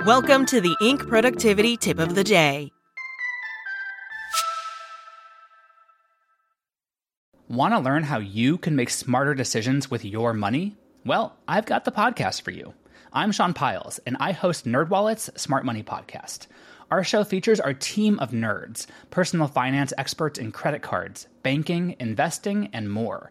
Welcome to the Inc. Productivity Tip of the Day. Want to learn how you can make smarter decisions with your money? Well, I've got the podcast for you. I'm Sean Pyles, and I host NerdWallet's Smart Money Podcast. Our show features our team of nerds, personal finance experts in credit cards, banking, investing, and more.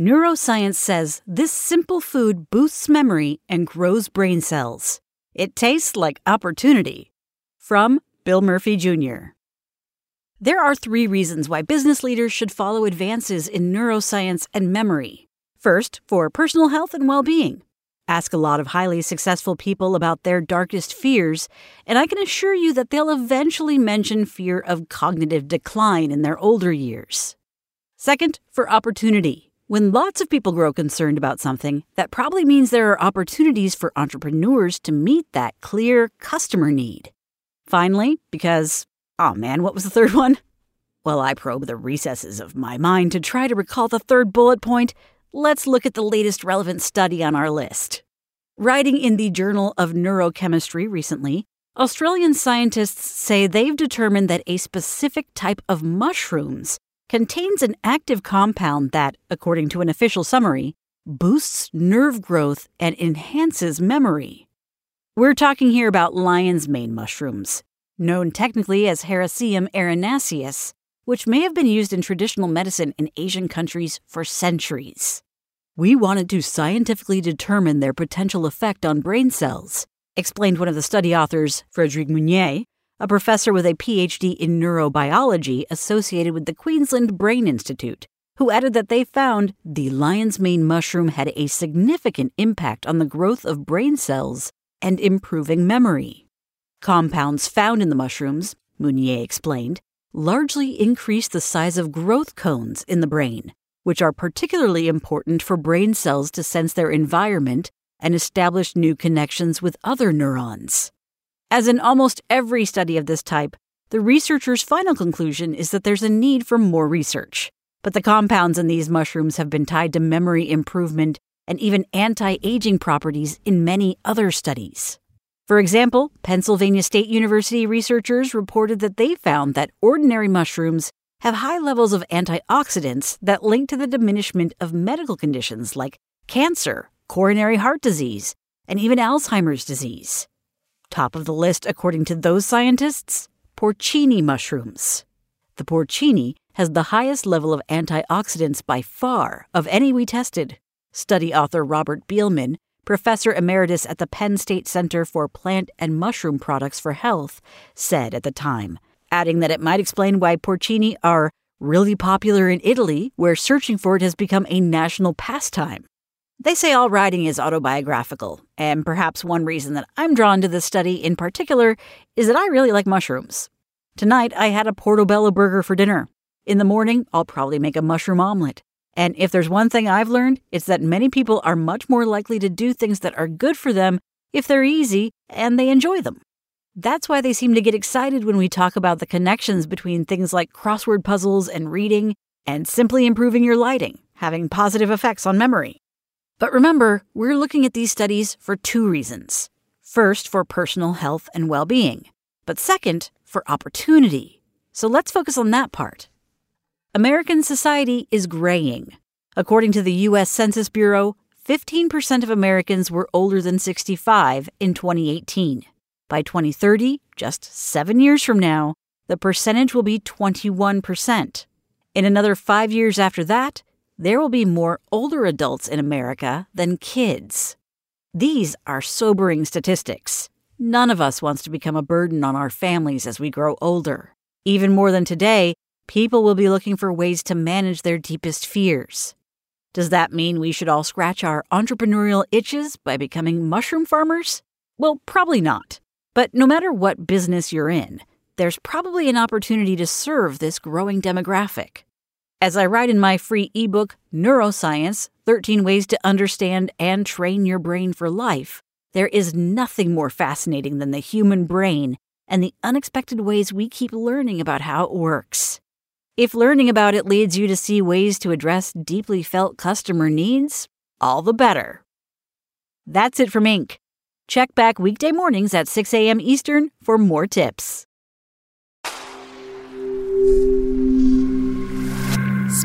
Neuroscience says this simple food boosts memory and grows brain cells. It tastes like opportunity. From Bill Murphy Jr. There are three reasons why business leaders should follow advances in neuroscience and memory. First, for personal health and well being. Ask a lot of highly successful people about their darkest fears, and I can assure you that they'll eventually mention fear of cognitive decline in their older years. Second, for opportunity. When lots of people grow concerned about something, that probably means there are opportunities for entrepreneurs to meet that clear customer need. Finally, because, oh man, what was the third one? While I probe the recesses of my mind to try to recall the third bullet point, let's look at the latest relevant study on our list. Writing in the Journal of Neurochemistry recently, Australian scientists say they've determined that a specific type of mushrooms contains an active compound that, according to an official summary, boosts nerve growth and enhances memory. We're talking here about lion's mane mushrooms, known technically as Hericium erinaceus, which may have been used in traditional medicine in Asian countries for centuries. We wanted to scientifically determine their potential effect on brain cells, explained one of the study authors, Frederic Meunier, a professor with a PhD in neurobiology associated with the Queensland Brain Institute, who added that they found the lion's mane mushroom had a significant impact on the growth of brain cells and improving memory. Compounds found in the mushrooms, Meunier explained, largely increase the size of growth cones in the brain, which are particularly important for brain cells to sense their environment and establish new connections with other neurons. As in almost every study of this type, the researchers' final conclusion is that there's a need for more research. But the compounds in these mushrooms have been tied to memory improvement and even anti aging properties in many other studies. For example, Pennsylvania State University researchers reported that they found that ordinary mushrooms have high levels of antioxidants that link to the diminishment of medical conditions like cancer, coronary heart disease, and even Alzheimer's disease. Top of the list, according to those scientists, porcini mushrooms. The porcini has the highest level of antioxidants by far of any we tested. Study author Robert Beelman, professor emeritus at the Penn State Center for Plant and Mushroom Products for Health, said at the time, adding that it might explain why porcini are really popular in Italy, where searching for it has become a national pastime. They say all writing is autobiographical, and perhaps one reason that I'm drawn to this study in particular is that I really like mushrooms. Tonight, I had a portobello burger for dinner. In the morning, I'll probably make a mushroom omelet. And if there's one thing I've learned, it's that many people are much more likely to do things that are good for them if they're easy and they enjoy them. That's why they seem to get excited when we talk about the connections between things like crossword puzzles and reading and simply improving your lighting, having positive effects on memory. But remember, we're looking at these studies for two reasons. First, for personal health and well being, but second, for opportunity. So let's focus on that part. American society is graying. According to the U.S. Census Bureau, 15% of Americans were older than 65 in 2018. By 2030, just seven years from now, the percentage will be 21%. In another five years after that, there will be more older adults in America than kids. These are sobering statistics. None of us wants to become a burden on our families as we grow older. Even more than today, people will be looking for ways to manage their deepest fears. Does that mean we should all scratch our entrepreneurial itches by becoming mushroom farmers? Well, probably not. But no matter what business you're in, there's probably an opportunity to serve this growing demographic. As I write in my free ebook, Neuroscience 13 Ways to Understand and Train Your Brain for Life, there is nothing more fascinating than the human brain and the unexpected ways we keep learning about how it works. If learning about it leads you to see ways to address deeply felt customer needs, all the better. That's it from Inc. Check back weekday mornings at 6 a.m. Eastern for more tips.